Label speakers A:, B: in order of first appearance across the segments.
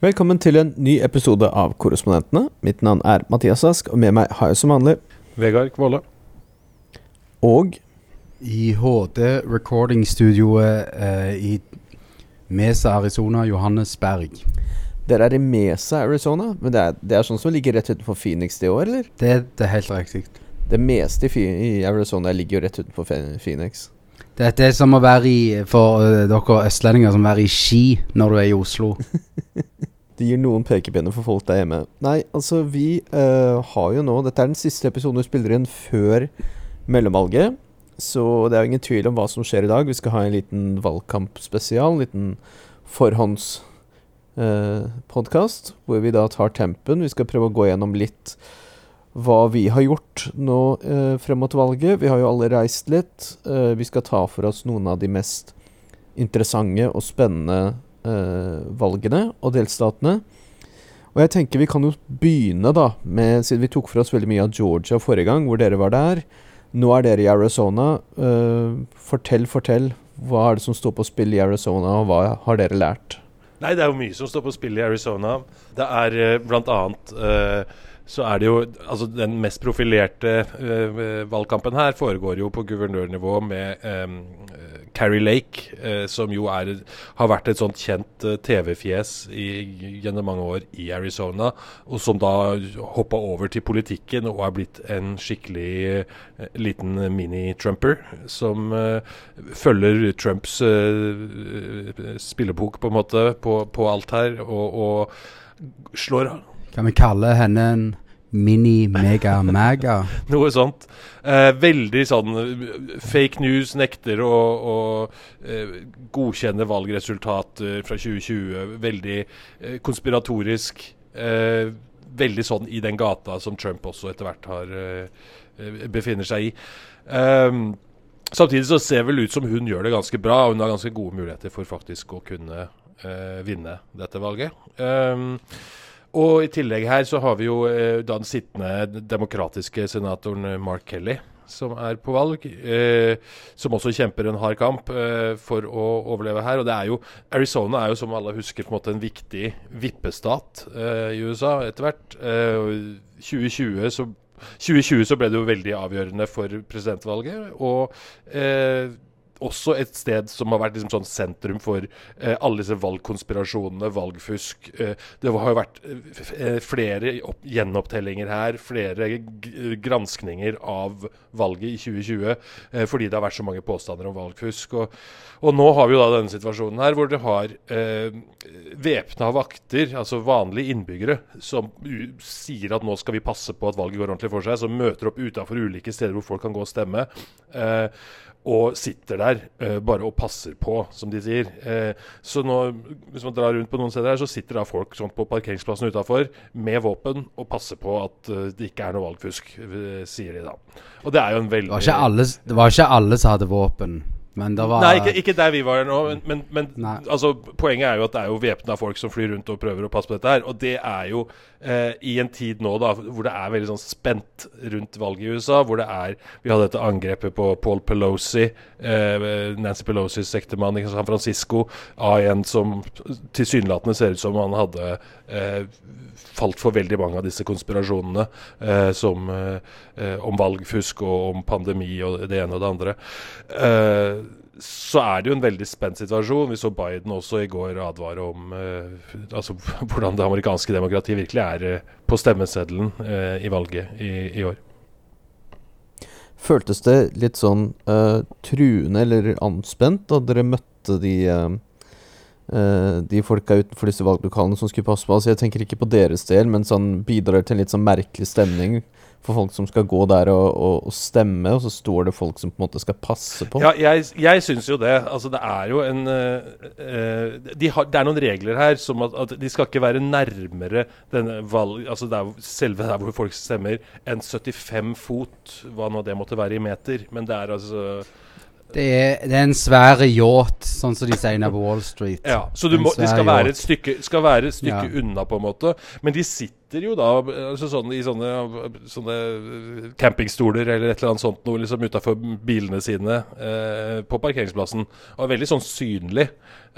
A: Velkommen til en ny episode av Korrespondentene. Mitt navn er Mathias Ask, og med meg har jeg som vanlig
B: Vegard Kvåle.
A: Og
C: I HD recording-studioet eh, i Mesa, Arizona, Johannes Berg.
A: dere er i Mesa, Arizona. Men det er, det er sånn som ligger rett utenfor Phoenix det år, eller?
C: Det, det er helt riktig.
A: Det meste i, i Arizona ligger jo rett utenfor Phoenix.
C: Dette er som å være i, for eh, dere østlendinger, som å være i Ski når du er i Oslo.
A: Det gir noen pekepinner for folk der hjemme. Nei, altså, vi uh, har jo nå Dette er den siste episoden vi spiller inn før mellomvalget. Så det er jo ingen tvil om hva som skjer i dag. Vi skal ha en liten valgkampspesial. En liten forhåndspodkast. uh, hvor vi da tar tempen. Vi skal prøve å gå gjennom litt hva vi har gjort nå eh, frem mot valget. Vi har jo alle reist litt. Eh, vi skal ta for oss noen av de mest interessante og spennende eh, valgene og delstatene. Og jeg tenker vi kan jo begynne, da, med Siden vi tok for oss veldig mye av Georgia forrige gang, hvor dere var der. Nå er dere i Arizona. Eh, fortell, fortell. Hva er det som står på spill i Arizona, og hva har dere lært?
B: Nei, det er jo mye som står på spill i Arizona. Det er eh, blant annet eh, så er det jo Altså, den mest profilerte eh, valgkampen her foregår jo på guvernørnivå med eh, Carrie Lake, eh, som jo er, har vært et sånt kjent TV-fjes gjennom mange år i Arizona, og som da hoppa over til politikken og er blitt en skikkelig liten mini-Trumper, som følger Trumps spillebok på en måte på, på alt her, og, og slår
C: Kan vi kalle henne en mini-mega-maga?
B: Noe sånt. Eh, veldig sånn fake news, nekter å, å eh, godkjenne valgresultater fra 2020. Veldig eh, konspiratorisk. Eh, veldig sånn i den gata som Trump også etter hvert har eh, eh, befinner seg i. Um, samtidig så ser det vel ut som hun gjør det ganske bra, og hun har ganske gode muligheter for faktisk å kunne vinne dette valget. Ehm, og i tillegg her så har vi jo eh, den sittende demokratiske senatoren eh, Mark Kelly, som er på valg. Eh, som også kjemper en hard kamp eh, for å overleve her. Og det er jo Arizona er jo som alle husker på en måte en viktig vippestat eh, i USA etter hvert. Eh, 2020 så 2020 så ble det jo veldig avgjørende for presidentvalget. Og eh, også et sted som har vært liksom sånn sentrum for eh, alle disse valgkonspirasjonene, valgfusk. Eh, det har jo vært eh, eh, flere opp, gjenopptellinger her, flere granskninger av valget i 2020, eh, fordi det har vært så mange påstander om valgfusk. Og, og nå har vi jo da denne situasjonen her hvor det har eh, væpna vakter, altså vanlige innbyggere, som sier at nå skal vi passe på at valget går ordentlig for seg, som møter opp utafor ulike steder hvor folk kan gå og stemme. Eh, og sitter der uh, bare og passer på, som de sier. Uh, så nå, hvis man drar rundt på noen steder her, så sitter da folk sånn på parkeringsplassen utafor med våpen og passer på at uh, det ikke er noe valgfusk, sier de da. Og det er jo en
C: Det
B: veldig
C: var ikke alle, det var ikke alle som hadde våpen, men det var
B: Nei, ikke, ikke der vi var nå, men, men, men altså, poenget er jo at det er jo væpna folk som flyr rundt og prøver å passe på dette her. Og det er jo eh, i en tid nå da hvor det er veldig sånn spent rundt valget i USA. Hvor det er Vi hadde dette angrepet på Paul Pelosi, eh, Nancy Pelosis ektemann i San Francisco, av en som tilsynelatende ser ut som han hadde eh, falt for veldig mange av disse konspirasjonene eh, som, eh, eh, om valgfusk og om pandemi og det ene og det andre. Eh, så er det jo en veldig spent situasjon. Vi så Biden også i går advare om eh, altså, hvordan det amerikanske demokratiet virkelig er eh, på stemmeseddelen eh, i valget i, i år.
A: Føltes det litt sånn eh, truende eller anspent da dere møtte de eh, eh, de folka utenfor disse valglokalene som skulle passe på? Altså Jeg tenker ikke på deres del, men sånn bidrar til en litt sånn merkelig stemning for folk som skal gå der og, og, og stemme, og så står det folk som på en måte skal passe på.
B: Ja, jeg, jeg syns jo det. Altså, det er jo en eh, de har, Det er noen regler her som at, at de skal ikke være nærmere valg... Altså der, selve der hvor folk stemmer, enn 75 fot, hva nå det måtte være i meter. Men det er altså
C: Det er, det er en svær yacht, sånn som de sier nede på Wall Street.
B: Ja, Så du må, de skal være stykke, skal være et stykke
C: Ja.
B: unna, på en måte. Men de sitter jo da altså sånn, i sånne, sånne campingstoler eller et eller annet sånt noe liksom utafor bilene sine eh, på parkeringsplassen. Og er veldig sånn synlig.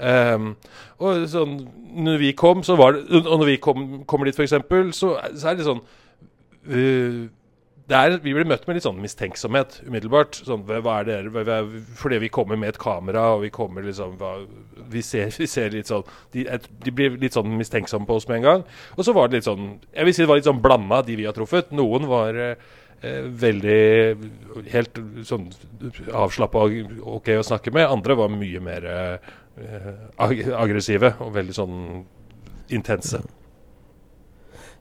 B: Um, og sånn Når vi kom, så var det Og når vi kom, kommer dit, f.eks., så, så er det sånn eh, det er, vi blir møtt med litt sånn mistenksomhet umiddelbart. Sånn, hva er det, Hva, fordi vi kommer med et kamera, og vi kommer liksom hva, vi, ser, vi ser litt sånn de, de blir litt sånn mistenksomme på oss med en gang. Og så var det litt sånn Jeg vil si det var litt sånn blanda, de vi har truffet. Noen var eh, eh, veldig Helt sånn avslappa og ok å snakke med. Andre var mye mer eh, ag aggressive og veldig sånn intense.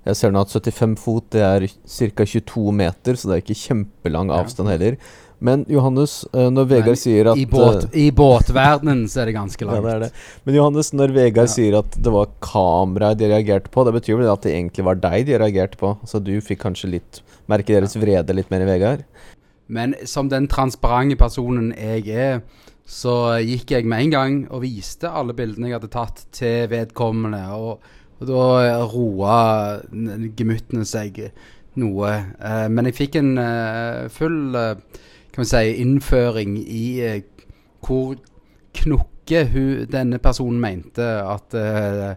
A: Jeg ser nå at 75 fot det er ca. 22 meter, så det er ikke kjempelang avstand heller. Men Johannes, eh, når Vegard
C: Men
A: sier at
C: I, båt,
A: eh,
C: I båtverdenen så er det ganske
A: ja,
C: langt.
A: det er det. Men Johannes, når Vegard
C: Ja.
A: sier at det var kameraet de reagerte på, det betyr vel at det egentlig var deg de reagerte på? Så du fikk kanskje litt merke deres vrede litt mer i Vegard?
C: Men som den transparente personen jeg er, så gikk jeg med en gang og viste alle bildene jeg hadde tatt til vedkommende. Og, og da roa gemyttene seg noe. Eh, men jeg fikk en eh, full eh, kan vi si, innføring i eh, hvor knokke hun, denne personen mente at eh,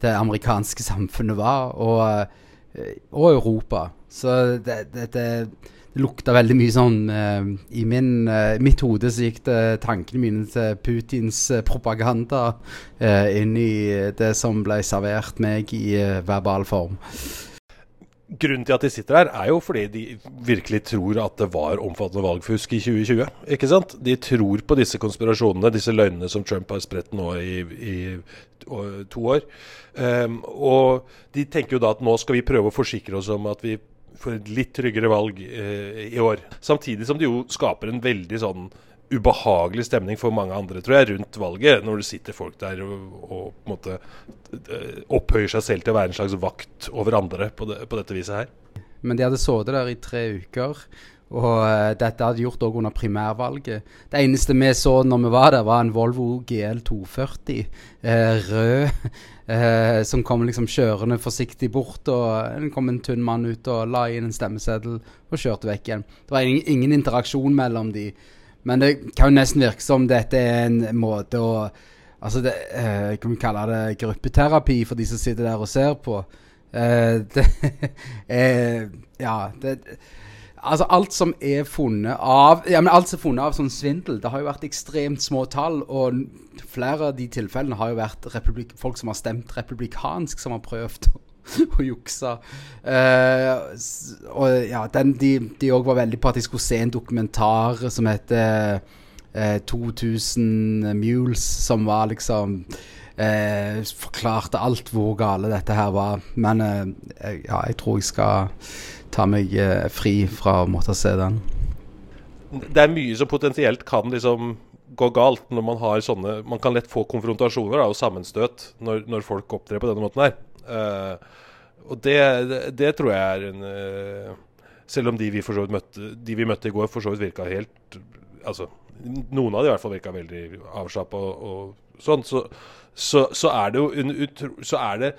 C: det amerikanske samfunnet var, og, eh, og Europa. Så det, det, det, det lukta veldig mye sånn uh, I min, uh, mitt hode så gikk det tankene mine til Putins eh, propaganda uh, inn i det som ble servert meg i verbal form.
B: Grunnen til at de sitter her, er jo fordi de virkelig tror at det var omfattende valgfusk i 2020. Ikke sant? De tror på disse konspirasjonene, disse løgnene som Trump har spredt nå i, i to år. Um, og de tenker jo da at nå skal vi prøve å forsikre oss om at vi får et litt tryggere valg eh, i år. Samtidig som det jo skaper en veldig sånn ubehagelig stemning for mange andre, tror jeg, rundt valget. Når det sitter folk der og, og på en måte eh, opphøyer seg selv til å være en slags vakt over andre på, det, på dette viset her.
C: Men de hadde sittet der i tre uker. Og eh, dette hadde gjort òg under primærvalget. Det eneste vi så når vi var der, var en Volvo GL 240 eh, rød. Eh, som kom liksom kjørende forsiktig bort. Og det kom en tynn mann ut og la inn en stemmeseddel og kjørte vekk igjen. Det var ingen, ingen interaksjon mellom de. Men det kan jo nesten virke som dette er en måte å Altså, det, eh, kan vi kalle det gruppeterapi for de som sitter der og ser på. Eh, det eh, Ja, det Altså, alt som er funnet av Ja, men alt som er funnet av sånn svindel, det har jo vært ekstremt små tall, og flere av de tilfellene har jo vært folk som har stemt republikansk, som har prøvd å, å jukse. Uh, og ja, den, de òg var veldig på at de skulle se en dokumentar som heter uh, 2000 Mules, som var liksom eh, Forklarte alt hvor gale dette her var. Men eh, ja, jeg tror jeg skal ta meg eh, fri fra å måtte se den.
B: Det er mye som potensielt kan liksom gå galt når man har sånne Man kan lett få konfrontasjoner da, og sammenstøt når, når folk opptrer på denne måten her. Uh, og det, det, det tror jeg er en uh, Selv om de vi, møtte, de vi møtte i går, for så vidt virka helt Altså, noen av de i hvert fall virka veldig avslappa og, og sånn, så, så, så er det jo Så er det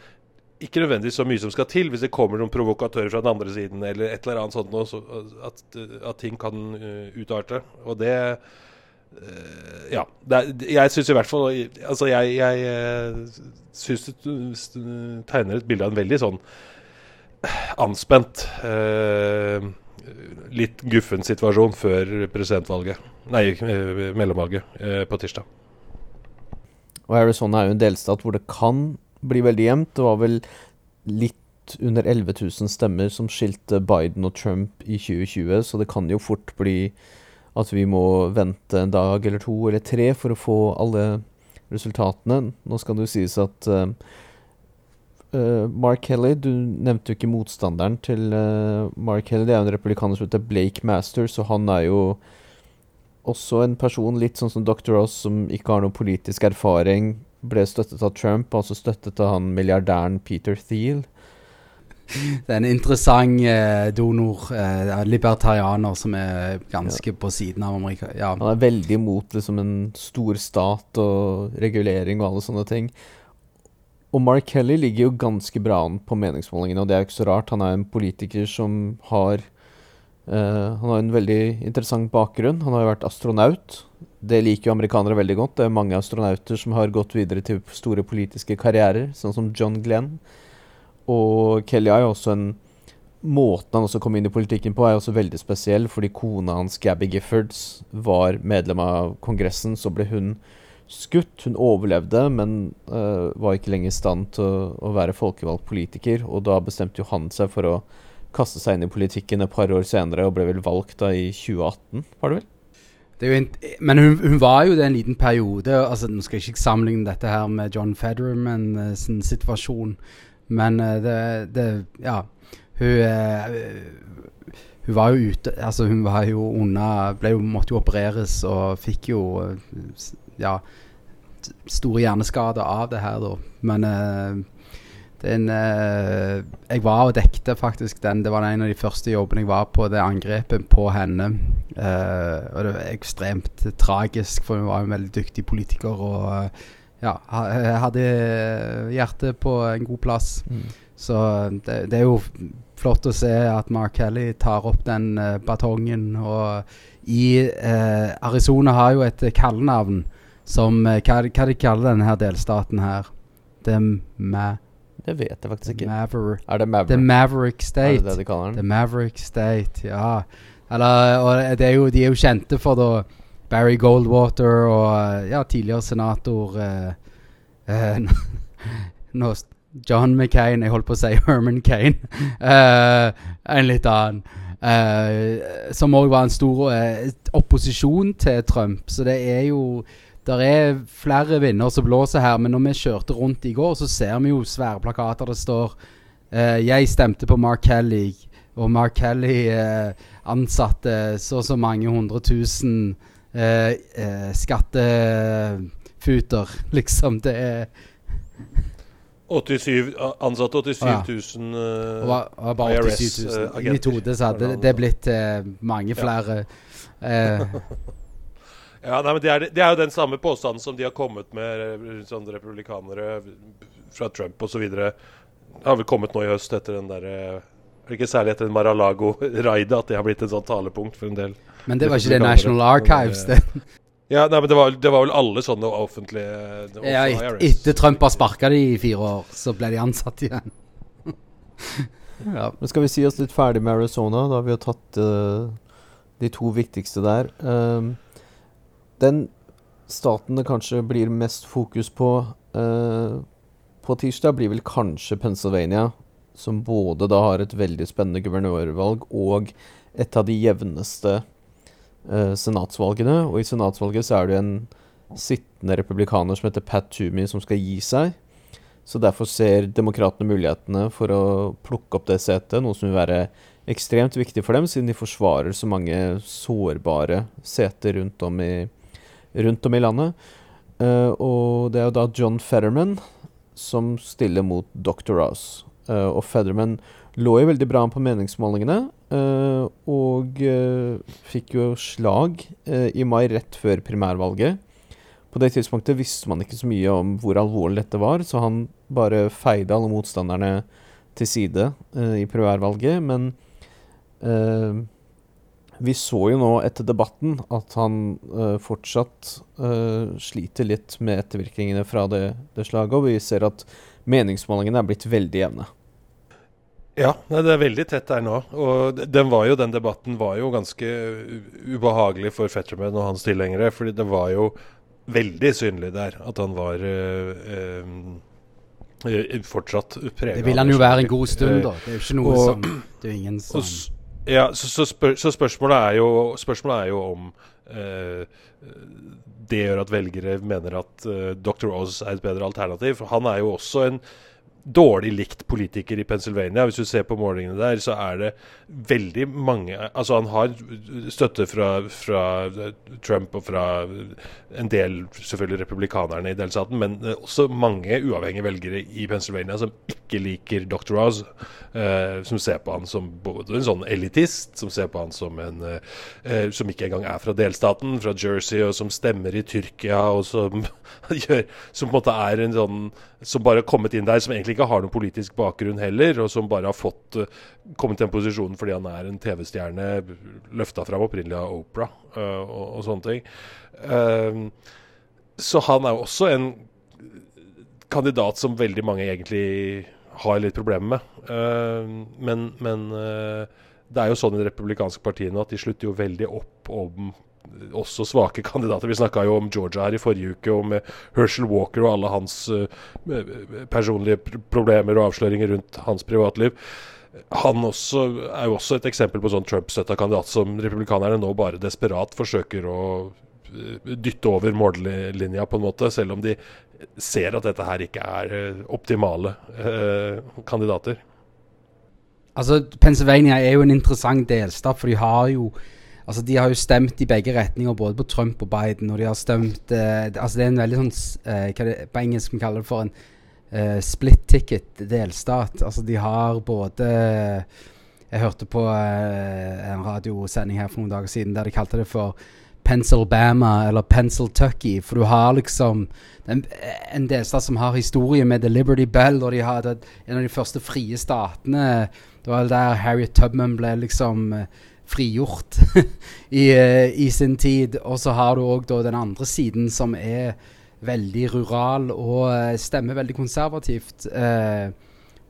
B: ikke nødvendigvis så mye som skal til hvis det kommer noen provokatører fra den andre siden, eller et eller annet sånt noe, så at, at ting kan uh, utarte. Og det uh, Ja. Jeg syns i hvert fall Altså, jeg, jeg uh, syns du tegner et bilde av en veldig sånn anspent Litt guffen situasjon før presidentvalget. Nei, mellomvalget på tirsdag.
A: Og Arizona er jo en delstat hvor det kan bli veldig jevnt. Det var vel litt under 11 000 stemmer som skilte Biden og Trump i 2020, så det kan jo fort bli at vi må vente en dag eller to eller tre for å få alle resultatene. Nå skal det jo sies at eh, Mark Kelly Du nevnte jo ikke motstanderen til uh, Mark Kelly. Det er jo en republikaner som heter Blake Masters, og han er jo også en person litt sånn som Dr. Ross, som ikke har noe politisk erfaring, ble støttet av Trump, altså støttet av han milliardæren Peter Thiel.
C: det er en interessant eh, donor, eh, libertarianer, som er ganske på siden av Amerika. Ja.
A: Han er veldig imot liksom, en stor stat og regulering og alle sånne ting. Og Mark Kelly ligger jo ganske bra an på meningsmålingene, og det er jo ikke så rart. Han er en politiker som har eh, Han har en veldig interessant bakgrunn. Han har jo vært astronaut. Det liker jo amerikanere veldig godt. Det er mange astronauter som har gått videre til store politiske karrierer, sånn som John Glenn. Og Kelly er jo også en Måten han også kom inn i politikken på, er også veldig spesiell, fordi kona hans, Gabby Giffords, var medlem av Kongressen. Så ble hun skutt. Hun overlevde, men uh, var ikke lenger i stand til å, å, være folkevalgt politiker. Og da bestemte jo han seg for å kaste seg inn i politikken et par år senere, og ble vel valgt da i 2018, var det vel?
C: Det en, men hun, hun, var jo det en liten periode. altså Nå skal jeg ikke sammenligne dette her med John Federman uh, sin situasjon. Men uh, det, det, Ja. Hun, uh, hun var jo ute Altså, hun var jo unna Ble jo, måtte jo opereres og fikk jo Ja store hjerneskader av det her, da. Men den Jeg var og dekte faktisk den. Det var en av de første jobbene jeg var på, det angrepet på henne. og det var ekstremt tragisk, for hun var en veldig dyktig politiker. og ja, hadde hjertet på en god plass. Mm. Så det, det, er jo flott å se at Mark Kelly tar opp den uh, batongen. Og i uh, Arizona har jo et kallenavn som hva, hva de kaller denne her delstaten her? The Ma
A: det vet jeg faktisk ikke.
C: Maver
A: er det Maverick?
C: The Maverick State.
A: Er det det de kaller den?
C: The Maverick State, ja. Eller, og er jo, de er jo kjente for da Barry Goldwater og ja, tidligere senator eh, eh, no, John McCain Jeg holdt på å si Herman Kane. eh, en litt annen. som òg var en stor opposisjon til Trump. Så det er jo Det er flere vinder som blåser her. Men når vi kjørte rundt i går, så ser vi jo svære plakater det står 'Jeg stemte på Mark Kelly'. Og Mark Kelly ansatte så og så mange hundre tusen eh, eh, skattefuter, liksom. Det er
B: 87, ansatte 87 000 uh,
C: var, og bare 87 000. Uh, I mitt hode så hadde det blitt uh, mange flere.
B: Ja. ja, nei, men det er, det er, jo den samme påstanden som de har kommet med, sånne republikanere fra Trump osv. Har vel kommet nå i høst etter den derre ikke særlig etter Mar-a-Lago-raidet at det har blitt en sånn talepunkt for en del.
C: Men det var ikke det National Archives, det?
B: Ja, nei, men det var, det var, vel alle sånne offentlige
C: Ja, et, Etter Trump har sparka de i fire år, så ble de ansatt igjen.
A: ja. Men skal vi si oss litt ferdig med Arizona, da vi har tatt uh, de to viktigste der. Um, den staten det kanskje blir mest fokus på eh, på tirsdag, blir vel kanskje Pennsylvania som både da har et veldig spennende guvernørvalg og et av de jevneste eh, senatsvalgene. Og i senatsvalget så er det en sittende republikaner som heter Pat Toomey, som skal gi seg. Så derfor ser demokratene mulighetene for å plukke opp det setet, noe som vil være ekstremt viktig for dem, siden de forsvarer så mange sårbare seter rundt om i, rundt om i landet. Uh, og det er jo da John Fetterman som stiller mot Dr. Ross. Uh, og Federman lå jo veldig bra an på meningsmålingene. Uh, og fikk jo slag i mai rett før primærvalget. På det tidspunktet visste man ikke så mye om hvor alvorlig dette var, så han bare feide alle motstanderne til side i primærvalget. Men vi så jo nå etter debatten at han fortsatt sliter litt med ettervirkningene fra det, det slaget, og vi ser at meningsmålingene er blitt veldig jevne.
B: Ja, det er veldig tett der nå. Og den, var jo, den debatten var jo ganske ubehagelig for Fetterman og hans tilhengere. fordi det var jo veldig synlig der at han var uh, fortsatt prega
C: Det vil han jo være en god stund, da. Det er jo ikke noe og, som Det er ingen som
B: Ja, så, så, spør, så, spørsmålet, er jo, spørsmålet er jo om eh, det gjør at velgere mener at Dr. Oz er et bedre alternativ. For han er jo også en dårlig likt politiker i Pennsylvania. Hvis du ser på målingene der, så er det veldig mange Altså, han har støtte fra, fra Trump og fra en del selvfølgelig republikanerne i delstaten, men også mange uavhengige velgere i Pennsylvania som ikke liker Dr. Oz. eh, som ser på han som både en sånn elitist, som ser på han som en eh, som ikke engang er fra delstaten, fra Jersey, og som stemmer i Tyrkia, og som gjør Som på en måte er en sånn Som bare har kommet inn der, som egentlig ikke har noen politisk bakgrunn heller, og som bare har fått uh, kommet til den posisjonen fordi han er en TV-stjerne, løfta fram opprinnelig av Opera og, og, sånne ting. så han er jo også en kandidat som veldig mange egentlig har litt problemer med. Uh, men, men uh, det er jo sånn i det republikanske partiet nå at de slutter jo veldig opp om også svake kandidater. Vi snakka jo om Georgia her i forrige uke, og med Herschel Walker og alle hans uh, personlige problemer og avsløringer rundt hans privatliv. Han også, er jo også et eksempel på sånn Trump-støtta kandidat som republikanerne nå bare desperat forsøker å dytte over mållinja, på en måte, selv om de ser at dette her ikke er eh, optimale eh, kandidater.
C: Altså, Pennsylvania er jo en interessant delstat, for de har jo Altså, De har jo stemt i begge retninger, både på Trump og Biden. Og de har stemt eh, Altså, det er en veldig sånn eh, Hva det, På engelsk vi kaller det for en eh, split ticket delstat. Altså, de har både Jeg hørte på eh, en radiosending her for noen dager siden der de kalte det for Pennsylbama eller Pennsyltucky. For du har liksom en, en delstat som har historie med The Liberty Bell, og de har en av de første frie statene. Det var der Harriet Tubman ble liksom uh, frigjort i, uh, i, sin tid. Og så har du òg den andre siden, som er veldig rural og uh, stemmer veldig konservativt. Eh,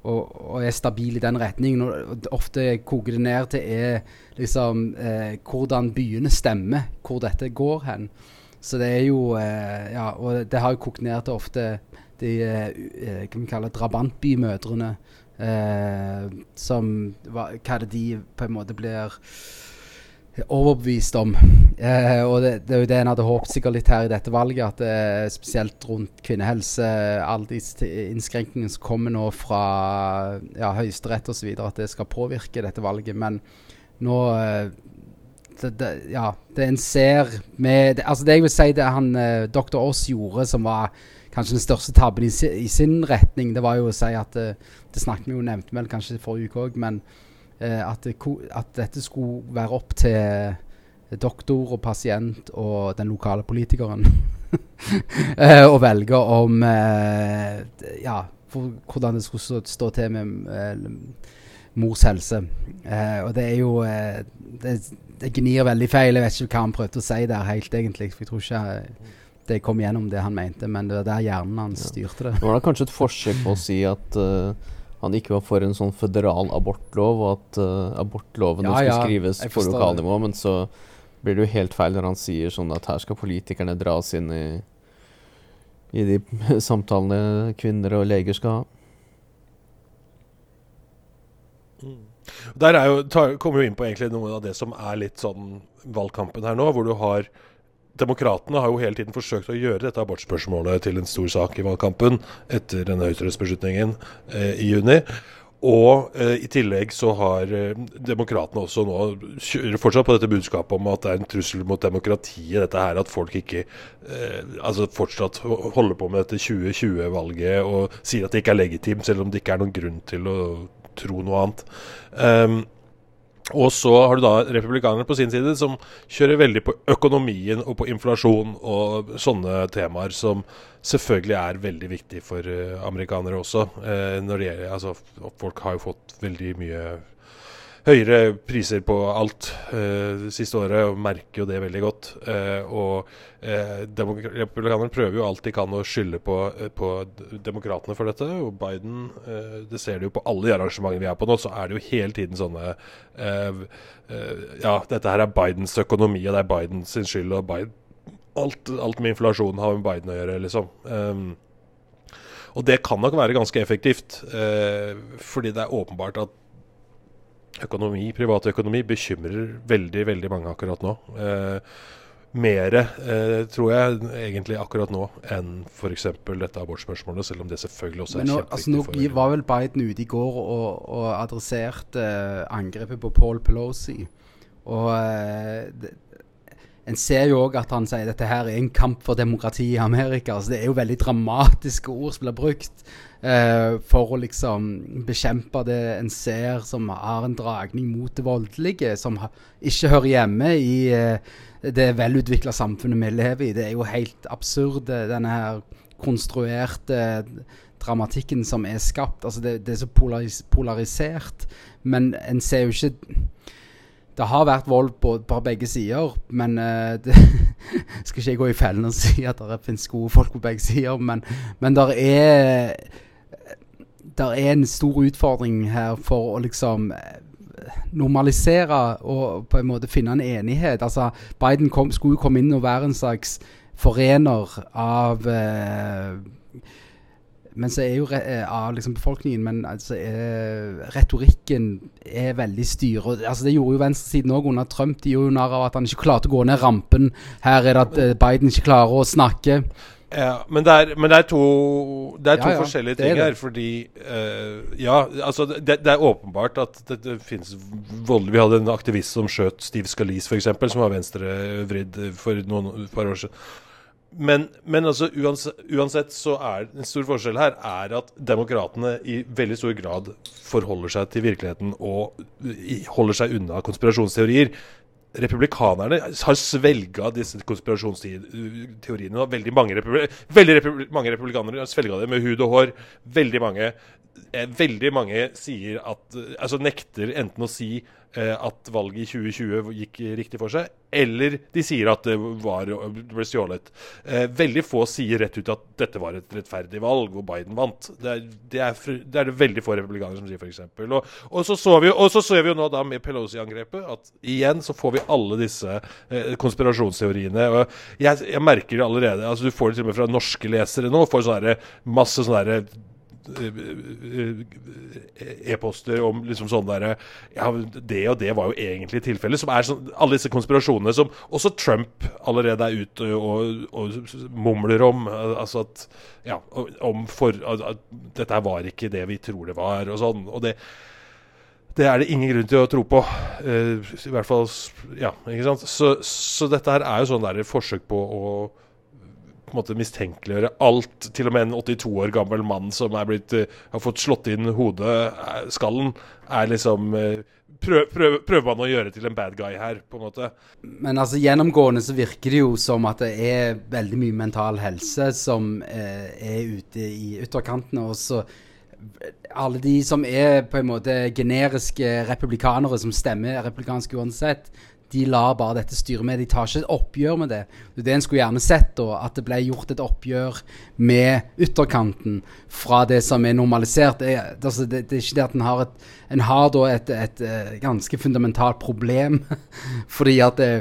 C: og, og, er stabil i den retningen. Og ofte koker det ned til er liksom eh, hvordan byene stemmer, hvor dette går hen. Så det er jo eh, Ja, og det har jo kokt ned til ofte de eh, kan Hva vi kaller drabantbymødrene. Eh, som Hva hva det de på en måte blir overbevist om. Eh, og det, det, er jo det en hadde håpet sikkert litt her i dette valget, at det spesielt rundt kvinnehelse, alle disse innskrenkningene som kommer nå fra ja, Høyesterett osv., at det skal påvirke dette valget. Men nå eh, det, det, ja, det en ser med det, Altså, det jeg vil si det han eh, dr. Aas gjorde, som var kanskje den største tabben i, i, sin retning, det var jo å si at eh, Det snakket vi jo nevnte vel kanskje forrige uke òg, men Eh, at, det, at, dette skulle være opp til doktor og pasient og den lokale politikeren eh, å velge om eh, Ja, for, hvordan det skulle stå, stå til med mors helse. og det er jo det, det, gnir veldig feil. Jeg vet ikke hva han prøvde å si der helt, egentlig. For jeg tror ikke det kom gjennom det han mente, men det var der hjernen hans styrte det.
A: Det var da kanskje et forsøk på å si at uh, han ikke var for en sånn føderal abortlov, og at uh, abortloven ja, skulle ja, skrives på lokalnivå. Men så blir det jo helt feil når han sier sånn at her skal politikerne dras inn i, i de samtalene kvinner og leger skal ha.
B: Mm. Der jo, tar, kommer jo inn på egentlig noe av det som er litt sånn valgkampen her nå, hvor du har Demokratene har jo hele tiden forsøkt å gjøre dette abortspørsmålet til en stor sak i valgkampen etter denne høyesterettsbeslutningen eh, i juni. Og eh, i tillegg så har eh, demokratene også nå kjører fortsatt på dette budskapet om at det er en trussel mot demokratiet, dette her at folk ikke eh, altså fortsatt holder på med dette 2020-valget og sier at det ikke er legitimt, selv om det ikke er noen grunn til å tro noe annet. Um, og så har du da republikanerne på sin side som kjører veldig på økonomien og på inflasjon og sånne temaer som selvfølgelig er veldig viktig for uh, amerikanere også. Eh, det altså, folk har jo fått veldig mye høyere priser på alt uh, det siste året, og merker jo det veldig godt. Uh, og uh, Republikanerne prøver jo alt de kan å skylde på, på demokratene for dette. Og Biden Det ser du jo på alle de arrangementene vi er på nå, så er det jo hele tiden sånne Ja, dette her er Bidens økonomi, og det er Bidens skyld. og Biden, alt, alt, med inflasjon har med Biden å gjøre, liksom. Um, og det kan nok være ganske effektivt, fordi det er åpenbart at økonomi, privatøkonomi bekymrer veldig veldig mange akkurat nå. Eh, mer, eh, tror jeg, egentlig akkurat nå, enn f.eks. dette abortspørsmålet, selv om det selvfølgelig også er
C: Men nå,
B: kjempeviktig.
C: altså, nå
B: for
C: var vel Biden ute i går og, og adresserte eh, angrepet på Paul Pelosi. Og eh, det, en ser jo òg at han sier dette her er en kamp for demokrati i Amerika. Altså, det er jo veldig dramatiske ord som blir brukt eh, for å liksom bekjempe det en ser som har en dragning mot det voldelige, som ha, ikke hører hjemme i eh, det velutvikla samfunnet vi lever i. Det er jo helt absurd, eh, denne her konstruerte dramatikken som er skapt. Altså det, det er så polaris polarisert. Men en ser jo ikke det har vært vold på, på begge sider, men uh, det Skal ikke jeg gå i fellen og si at det finnes gode folk på begge sider, men, men det er Der er en stor utfordring her for å liksom normalisere og på en måte finne en enighet. Altså, Biden kom, skulle jo komme inn og være en slags forener av eh, men så er jo av liksom befolkningen Men altså, eh, retorikken er veldig styre. Altså, det gjorde jo venstresiden òg under Trump. De gjorde jo narr av at han ikke klarte å gå ned rampen. Her er det at eh, Biden ikke klarer å snakke.
B: Ja, men det er, men det er to, det er to
C: Ja, ja,
B: forskjellige ting her. Fordi uh, Ja, altså det, det er åpenbart at det, det finnes voldelig Vi hadde en aktivist som skjøt Steve Scalise, f.eks., som var venstrevridd for noen par år siden. Men, men altså uansett, uansett så er en stor forskjell her er at demokratene i veldig stor grad forholder seg til virkeligheten og holder seg unna konspirasjonsteorier. Republikanerne har svelga disse konspirasjonsteoriene. Veldig mange, republi veldig republi mange republikanere har svelga det med hud og hår. Veldig mange eh, Veldig mange sier at eh, Altså nekter enten å si at valget i 2020 gikk riktig for seg, eller de sier at det var, ble stjålet. Eh, veldig få sier rett ut at dette var et rettferdig valg, og Biden vant. Det er det, er, det, er det veldig få republikanere som sier, f.eks. Og, og så så vi, ser vi jo nå da med Pelosi-angrepet at igjen så får vi alle disse eh, konspirasjonsteoriene. Og jeg, jeg merker det allerede. altså Du får det til og med fra norske lesere nå. Får sånne masse sånne eh, e-poster om liksom sånn derre Ja, det og det var jo egentlig tilfellet. Som er sånn Alle disse konspirasjonene som også Trump allerede er ute og, og mumler om. eh, Altså at Ja, om for at dette var ikke det vi tror det var, og sånn. Og det det er det ingen grunn til å tro på. Uh, I hvert fall Ja, ikke sant. Så, så dette her er jo sånn der forsøk på å på en måte mistenkeliggjøre alt. Til og med en 82 år gammel mann som blitt, eh, har fått slått inn hodet, eh, skallen, er liksom eh, prøv, prøv, Prøver man å gjøre til en bad guy her, på en måte?
C: Men altså gjennomgående så virker det jo som at det er veldig mye mental helse som eh, er ute i ytterkantene. Og så alle de som er på en måte generiske republikanere som stemmer republikansk uansett, de lar bare dette styre med. De tar ikke et oppgjør med det. Det en skulle gjerne sett, da. At det ble gjort et oppgjør med ytterkanten fra det som er normalisert. Det er, altså, det, det er ikke det at en har et En har da et, et, et ganske fundamentalt problem. fordi at det,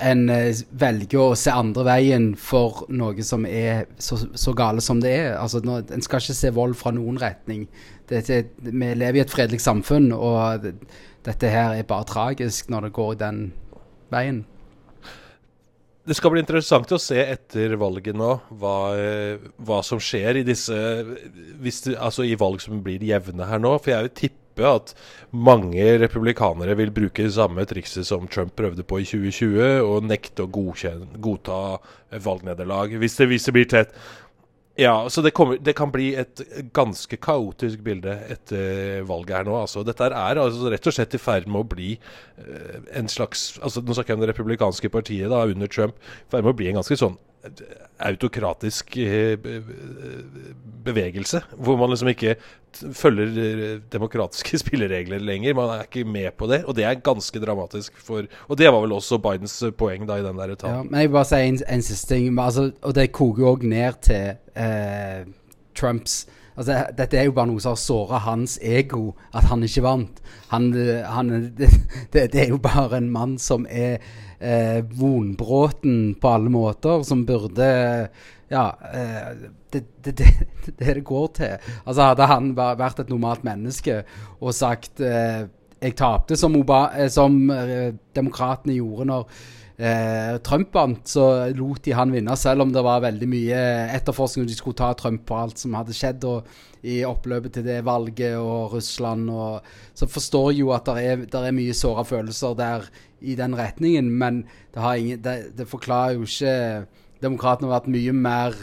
C: en eh, velger å se andre veien for noe som er så, så gale som det er. Altså, nå, En skal ikke se vold fra noen retning. Det, det, vi lever i et fredelig samfunn, og det, dette her er bare tragisk når det går i den veien.
B: Det skal bli interessant å se etter valget nå hva, hva som skjer i disse det, Altså i valg som blir jevne her nå. For jeg vil tippe at mange republikanere vil bruke det samme trikset som Trump prøvde på i 2020, og nekte å godkjenne, godta valgnederlag hvis det, hvis det blir tett. Ja, så det, kommer, det kan bli et ganske kaotisk bilde etter valget her nå. Altså, dette er altså rett og slett i ferd med å bli eh, en slags altså Nå snakker jeg om det republikanske partiet da, under Trump. I ferd med å bli en ganske sånn autokratisk eh, be- be- bevegelse. Hvor man liksom ikke følger eh, demokratiske spilleregler lenger. Man er ikke med på det. Og det er ganske dramatisk for Og det var vel også Bidens eh, poeng da i den der
C: Ja, men jeg vil bare si en, en siste ting. Altså, og det koker jo òg ned til eh, Trumps Altså, Dette er jo bare noe som har såra hans ego, at han ikke vant. Han, han, det, det, er jo bare en mann som er eh, vonbråten på alle måter, som burde Ja. Eh, det, det, det, det det går til. Altså Hadde han vært et normalt menneske og sagt eh, jeg tapte som, Oba, eh, som eh, demokratene gjorde når eh, Trump vant, så lot de han vinne, selv om det var veldig mye etterforskning og de skulle ta Trump på alt som hadde skjedd og, i oppløpet til det valget og Russland. Og, så forstår jeg jo at det er, er mye såra følelser der i den retningen, men det, ingen, det, det forklarer jo ikke Demokratene har vært mye mer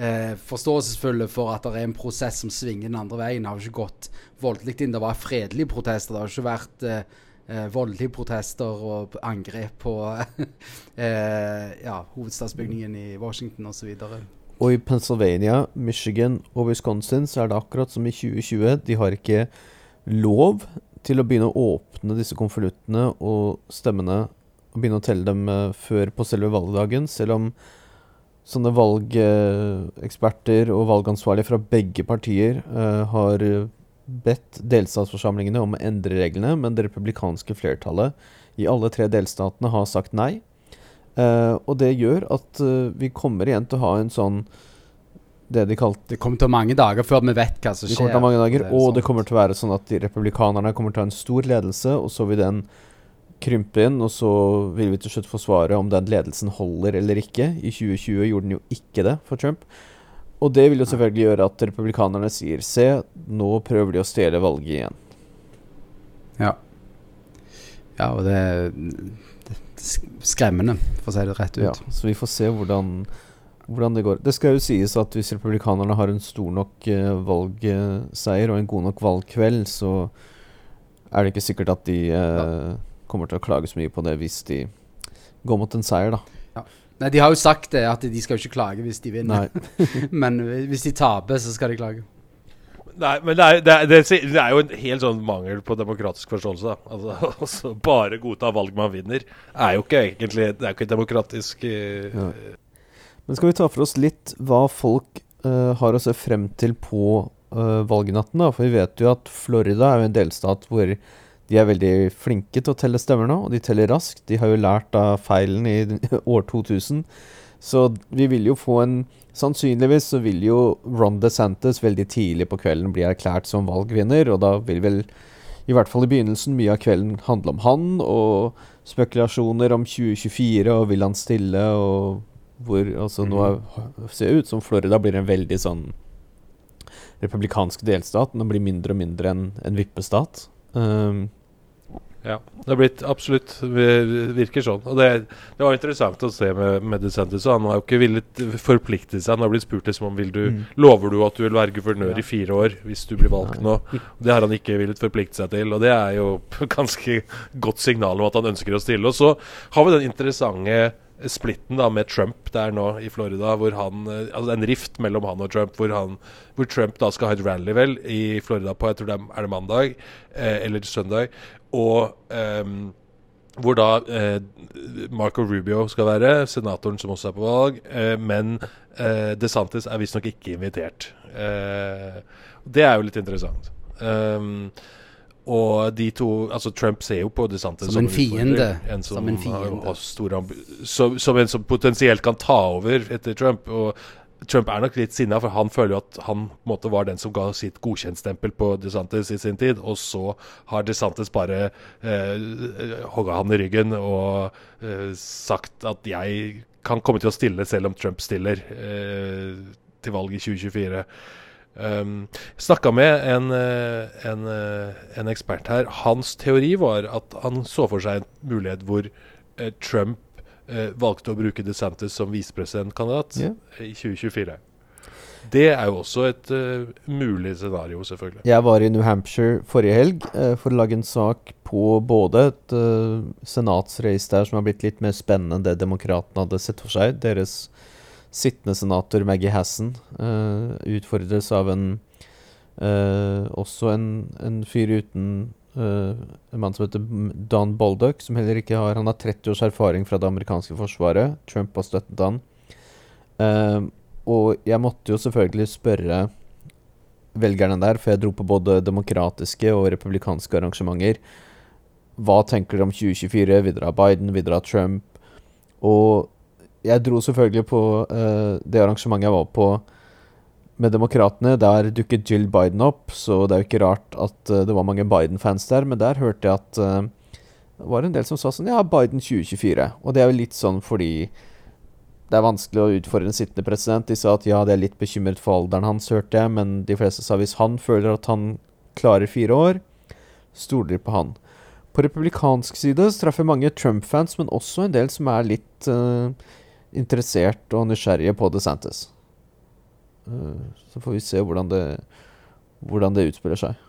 C: eh, forståelsesfulle for at det er en prosess som svinger den andre veien. Det har jo ikke gått voldelig inn. Det var fredelige protester. Det har ikke vært eh, eh, voldelige protester og angrep på eh, ja, hovedstadsbygningen i Washington osv.
A: Og, og i Pennsylvania, Michigan og Wisconsin så er det akkurat som i 2020. De har ikke lov til å begynne å åpne disse konvoluttene og stemmene og begynne å telle dem uh, før på selve valgdagen, selv om sånne valgeksperter og valgansvarlige fra begge partier uh, har bedt delstatsforsamlingene om å endre reglene, men det republikanske flertallet i alle tre delstatene har sagt nei. Uh, og det gjør at uh, vi kommer igjen til å ha en sånn det de kalte
C: Det kommer til å mange dager før vi vet hva som skjer.
A: Det kommer til å mange dager, det og det kommer til å være sånn at de republikanerne kommer til å ha en stor ledelse, og så vil den krympe inn, og så vil vi til slutt få svaret om den ledelsen holder eller ikke. I 2020 gjorde den jo ikke det for Trump. Og det vil jo selvfølgelig gjøre at republikanerne sier Se, nå prøver de å stjele valget igjen.
C: Ja. Ja, og det, det er skremmende, for å si det rett ut. Ja,
A: så vi får se hvordan, hvordan det går. Det skal jo sies at hvis republikanerne har en stor nok uh, valgseier og en god nok valgkveld, så er det ikke sikkert at de eh, kommer til å klage så mye på det hvis de går mot en seier, da.
C: Nei, De har jo sagt det, at de skal jo ikke klage hvis de vinner. men hvis de taper, så skal de klage.
B: Nei, men det er, det, er, det er, jo en helt sånn mangel på demokratisk forståelse. Altså, altså, Bare godta valg man vinner, er jo ikke egentlig Det er jo ikke demokratisk uh, ja.
A: Men skal vi ta for oss litt hva folk uh, har å se frem til på uh, valgnatten? da? For vi vet jo at Florida er jo en delstat hvor de er veldig flinke til å telle stemmer nå, og de teller raskt. De har jo lært av feilen i år 2000. Så vi vil jo få en Sannsynligvis så vil jo Ron DeSantis veldig tidlig på kvelden bli erklært som valgvinner, og da vil vel i hvert fall i begynnelsen mye av kvelden handle om han, og spekulasjoner om 2024, og vil han stille, og hvor Altså, nå mhm. ser det ut som Florida blir en veldig sånn republikansk delstat. Den blir mindre og mindre en, en vippestat. Um,
B: ja, det har blitt absolutt virker sånn. Og det, det var interessant å se med, med DeSantis. Han har jo ikke villet forplikte seg. Han har blitt spurt liksom om vil du, mm. lover du at du vil være guvernør ja. i fire år hvis du blir valgt nå. Det har han ikke villet forplikte seg til, og det er jo ganske godt signal om at han ønsker å stille. Og så har vi den interessante splitten da med Trump der nå i Florida, hvor han Altså en rift mellom han og Trump, hvor, han, hvor Trump da skal ha et rally, vel, i Florida på jeg tror det er, er det mandag eh, eller søndag. Og um, hvor da eh, Marco Rubio skal være, senatoren som også er på valg. Eh, men eh, DeSantis er visstnok ikke invitert. Eh, det er jo litt interessant. Um, og de to Altså, Trump ser jo på DeSantis
C: som, en fiende.
B: En som, som en fiende. Som, som, en som potensielt kan ta over etter Trump. Og Trump er nok litt sinna, for han føler jo at han måte var den som ga sitt godkjentstempel på DeSantis i sin tid. Og så har DeSantis bare eh, hogga han i ryggen og eh, sagt at jeg kan komme til å stille selv om Trump stiller eh, til valget i 2024. Um, Snakka med en, eh, en, eh, en, ekspert her. Hans teori var at han så for seg en mulighet hvor eh, Trump eh, valgte å bruke DeSantis som visepresidentkandidat yeah. i 2024. Det er jo også et uh, mulig scenario, selvfølgelig.
A: Jeg var i New Hampshire forrige helg uh, for å lage en sak på både et uh, senatsrace der som har blitt litt mer spennende enn det demokratene hadde sett for seg. Deres sittende senator Maggie Hassan utfordres av en også en, en fyr uten en mann som heter Don Bolduck, som heller ikke har Han har 30 års erfaring fra det amerikanske forsvaret. Trump har støttet han. Uh, og jeg måtte jo selvfølgelig spørre velgerne der, for jeg dro på både demokratiske og republikanske arrangementer. Hva tenker dere om 2024? Vil dere ha Biden? Vil dere ha Trump? Og jeg dro selvfølgelig på uh, det arrangementet jeg var på med Demokratene, der dukket Jill Biden opp, så det er jo ikke rart at uh, det var mange Biden-fans der. Men der hørte jeg at uh, Det var en del som sa sånn Ja, Biden 2024. Og det er jo litt sånn fordi det er vanskelig å utfordre en sittende president. De sa at ja, de er litt bekymret for alderen hans, hørte jeg, men de fleste sa hvis han føler at han klarer fire år, stoler de på han. På republikansk side så traff jeg mange Trump-fans, men også en del som er litt uh, interessert og nysgjerrige på DeSantis. Uh, så får vi se hvordan det, hvordan det utspiller seg.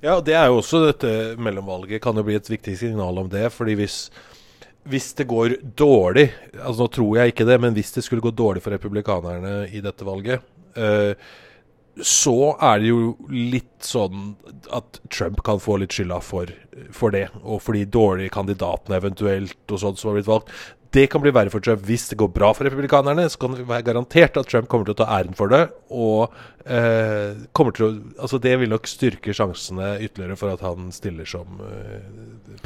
B: Ja, det er jo også dette mellomvalget kan jo bli et viktig signal om det. fordi hvis, hvis det går dårlig altså Nå tror jeg ikke det, men hvis det skulle gå dårlig for republikanerne i dette valget, uh, så er det jo litt sånn at Trump kan få litt skylda for, for det. Og for de dårlige kandidatene eventuelt og sånt som har blitt valgt. Det kan bli verre for Trump hvis det går bra for republikanerne. Så kan det være garantert at Trump kommer til å ta æren for det. Og eh, kommer til å Altså det vil nok styrke sjansene ytterligere for at han stiller som eh,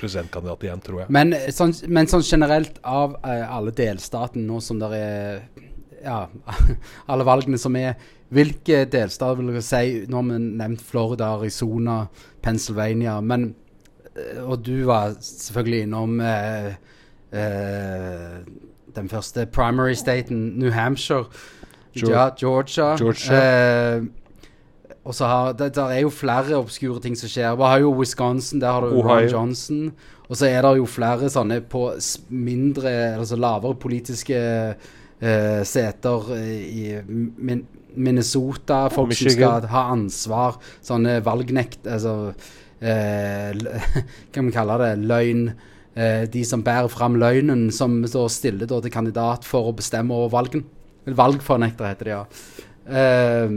B: presidentkandidat igjen, tror jeg.
C: Men sånn, men sånn generelt av eh, alle delstatene nå som der er Ja, alle valgene som er hvilke delstater vil dere si Nå har vi nevnt Florida, Arizona, Pennsylvania. Men, eh, og du var selvfølgelig innom eh, eh, den første primary staten, New Hampshire.
B: Georgia.
C: Georgia.
B: Georgia.
C: Eh, og så har det, er jo flere obskure ting som skjer. Vi har jo Wisconsin, der har du
B: Ohio.
C: Ron Johnson. Og så er det jo flere sånne på mindre, altså lavere politiske eh, seter i min, Minnesota. Folk som skal ha ansvar. Sånne valgnekt... Altså eh, Hva kan vi kalle det? Løgn. Eh, de som bærer fram løgnen, som stiller til kandidat for å bestemme over valgen. Valgfornekter heter det, ja. Eh,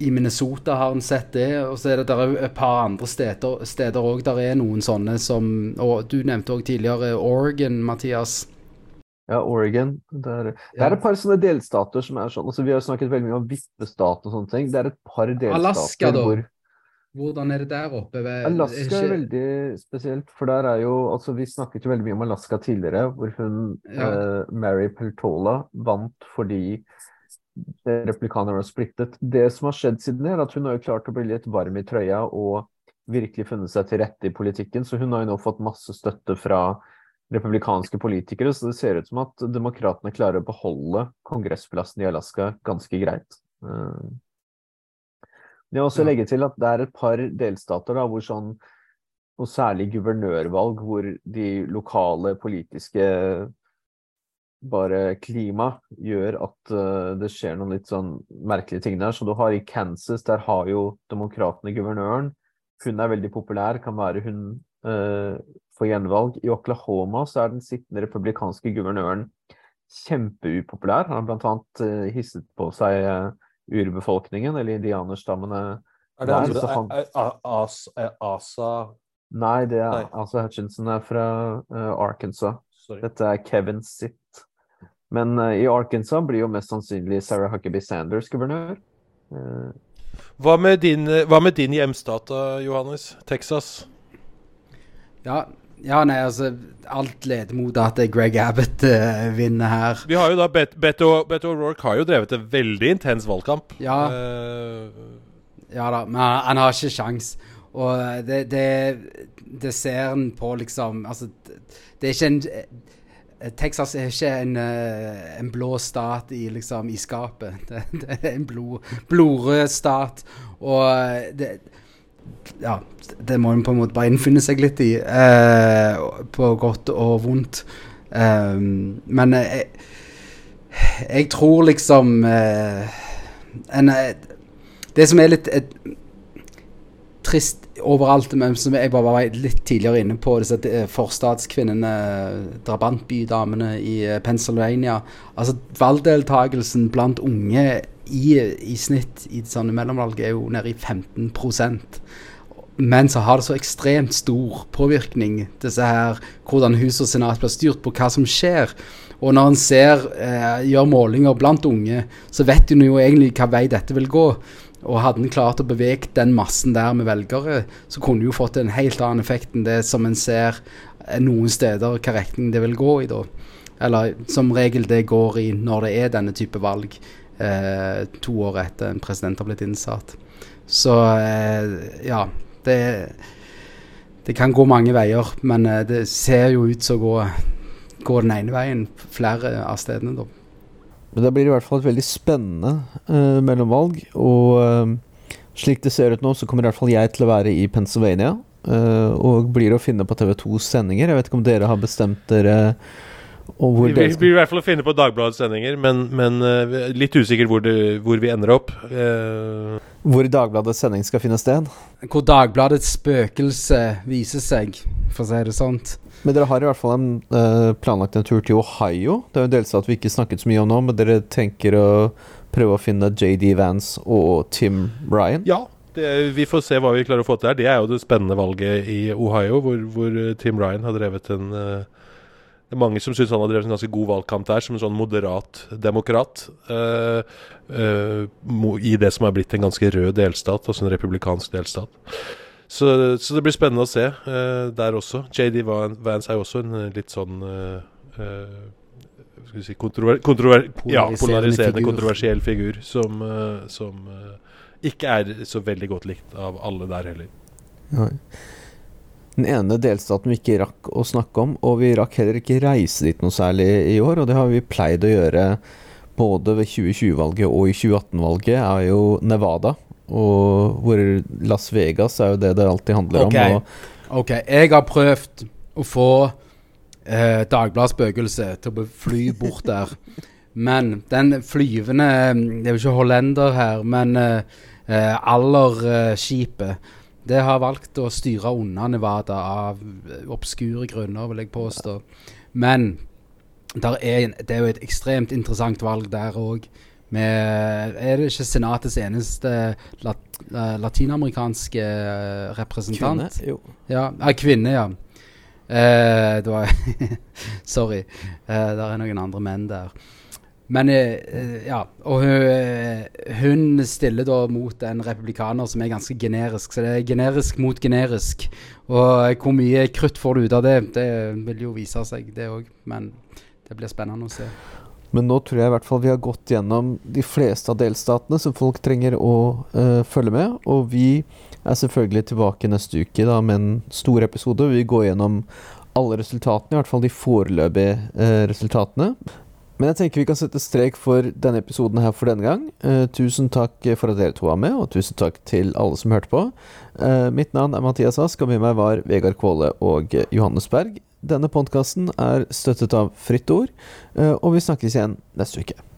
C: I Minnesota har en sett det, og så er det der et par andre steder òg. Der er noen sånne som Og du nevnte òg tidligere Oregon, Mathias.
A: Ja, Oregon. Det er, det er, et par sånne delstater som er sånn altså Vi har snakket veldig mye om vippestat og sånne ting. Det er et par delstater
C: Alaska, da.
A: hvor
C: hvordan er det der oppe? Ved,
A: Alaska er, ikke... er, veldig spesielt, for der er jo Altså, vi snakket jo veldig mye om Alaska tidligere, hvor hun ja. eh, Mary Peltola vant fordi replikanerne var splittet. Det som har skjedd siden det, er at hun har jo klart å bli litt varm i trøya og virkelig funnet seg til rette i politikken, så hun har jo nå fått masse støtte fra republikanske politikere, så det ser ut som at demokratene klarer å beholde kongressplassen i Alaska ganske greit. Uh, jeg vil også legge til at det er et par delstater da, hvor sånn, og særlig guvernørvalg, hvor de lokale politiske bare klima gjør at uh, det skjer noen litt sånn merkelige ting der. Så du har i Kansas, der har jo demokratene guvernøren. Hun er veldig populær, kan være hun uh, får gjenvalg. I Oklahoma så er den sittende republikanske guvernøren kjempeupopulær. Han har bl.a. Uh, hisset på seg uh, urbefolkningen, eller indianerstammene.
B: Er det der, andre, Asa
A: Nei, det er, Asa Hutchinson er fra uh, Arkansas. Sorry. Dette er Kevin Sitt. Men uh, i Arkansas blir jo mest sannsynlig Sarah Huckabee Sanders guvernør. Uh,
B: hva, med din, hva med din hjemstat, Johannes? Texas?
C: Ja, ja, nei, altså Alt leder mot at Greg Abbott uh, vinner her.
B: Vi har jo da Beto, Beto O'Rourke har jo drevet en veldig intens valgkamp.
C: Ja, uh, ja da, men han, han, har ikke sjans. Og eh, det, det, det ser en på, liksom Altså, det er ikke en Texas er ikke en, en, blå stat i, liksom, i skapet. Det, det er en blod, blodrød stat. Og det, ja, det må en på en måte bare innfinne seg litt i, eh, på godt og vondt. Um, men jeg, jeg, tror liksom eh, en, Det som er litt et, trist overalt, men som jeg bare var litt tidligere inne på, disse forstatskvinnene, drabantbydamene i Pennsylvania Altså valgdeltakelsen blant unge i, i snitt i sånne mellomvalg er jo nede i 15% men så har det så ekstremt stor påvirkning, disse her, hvordan hus og senat blir styrt på hva som skjer. Og når en ser, eh, gjør målinger blant unge, så vet en jo egentlig hva vei dette vil gå. Og hadde en klart å bevege den massen der med velgere, så kunne en jo fått en helt annen effekt enn det som en ser eh, noen steder hva retning det vil gå i da. Eller som regel det går i når det er denne type valg, eh, to år etter en president har blitt innsatt. Så eh, ja det, det kan gå mange veier, men eh, det ser jo ut som å gå, gå den ene veien flere av stedene, da.
A: Men det blir i hvert fall et veldig spennende eh, mellomvalg. Og uh, slik det ser ut nå, så kommer i hvert fall jeg til å være i Pennsylvania. Uh, og blir å finne på TV2s sendinger. Jeg vet ikke om dere har bestemt dere
B: vi, vi blir i hvert fall å finne på Dagbladets sendinger, men, men litt usikker hvor, det, hvor, vi ender opp.
A: Hvor Dagbladets sending skal finne sted?
C: Hvor Dagbladets spøkelse viser seg, for å si det sånn.
A: Men dere har i hvert fall en, uh, planlagt en tur til Ohio. Det er jo en delstat vi ikke snakket så mye om nå, men dere tenker å prøve å finne JD Vance og Tim Ryan?
B: Ja, det, vi får se hva vi klarer å få til her. Det er jo det spennende valget i Ohio, hvor, hvor Tim Ryan har drevet en uh, det er mange som syns han har drevet en ganske god valgkamp der, som en sånn moderat demokrat. Uh, uh, I det som er blitt en ganske rød delstat, altså en republikansk delstat. Så, så, det blir spennende å se uh, der også. JD Vance er jo også en litt sånn Skal vi si kontrover kontrover ja, polariserende, kontroversiell figur som, som ikke er så veldig godt likt av alle der heller.
A: Nei. Den ene delstaten vi ikke rakk å snakke om, og vi rakk heller ikke reise dit noe særlig i år, og det har vi pleid å gjøre både ved 2020-valget og i 2018-valget, er jo Nevada. Og hvor Las Vegas er jo det det alltid handler okay. om.
C: ok, jeg har prøvd å få eh, Dagbladets spøkelse til å fly bort der. men den flyvende Det er jo ikke hollender her, men eh, eh Aller-skipet eh, det har valgt å styre unna Nevada av obskure grunner, vil jeg påstå. Men er, det er jo et ekstremt interessant valg der òg Er det ikke senatets eneste lat, uh, latinamerikanske uh, representant?
A: Kvinne? Jo.
C: Ja, ah, kvinne, ja. Uh, det var Sorry. Uh, det er noen andre menn der. Men ja, og hun, hun, stiller da mot en republikaner som er ganske generisk. Så det er generisk mot generisk. Og hvor mye krutt får du ut av det, det vil jo vise seg, det òg. Men det blir spennende å se.
A: Men nå tror jeg i hvert fall vi har gått gjennom de fleste av delstatene som folk trenger å uh, følge med. Og vi er selvfølgelig tilbake neste uke da, med en stor episode. Vi går gjennom alle resultatene, i hvert fall de foreløpige uh, resultatene. Men jeg tenker vi kan sette strek for denne episoden her for denne gang. Uh, tusen takk for at dere to var med, og tusen takk til alle som hørte på. mitt navn er Mathias Ask, og med meg var Vegard Kvåle og Johannes Berg. Denne podkasten er støttet av Fritt Ord, eh, og vi snakkes igjen neste uke.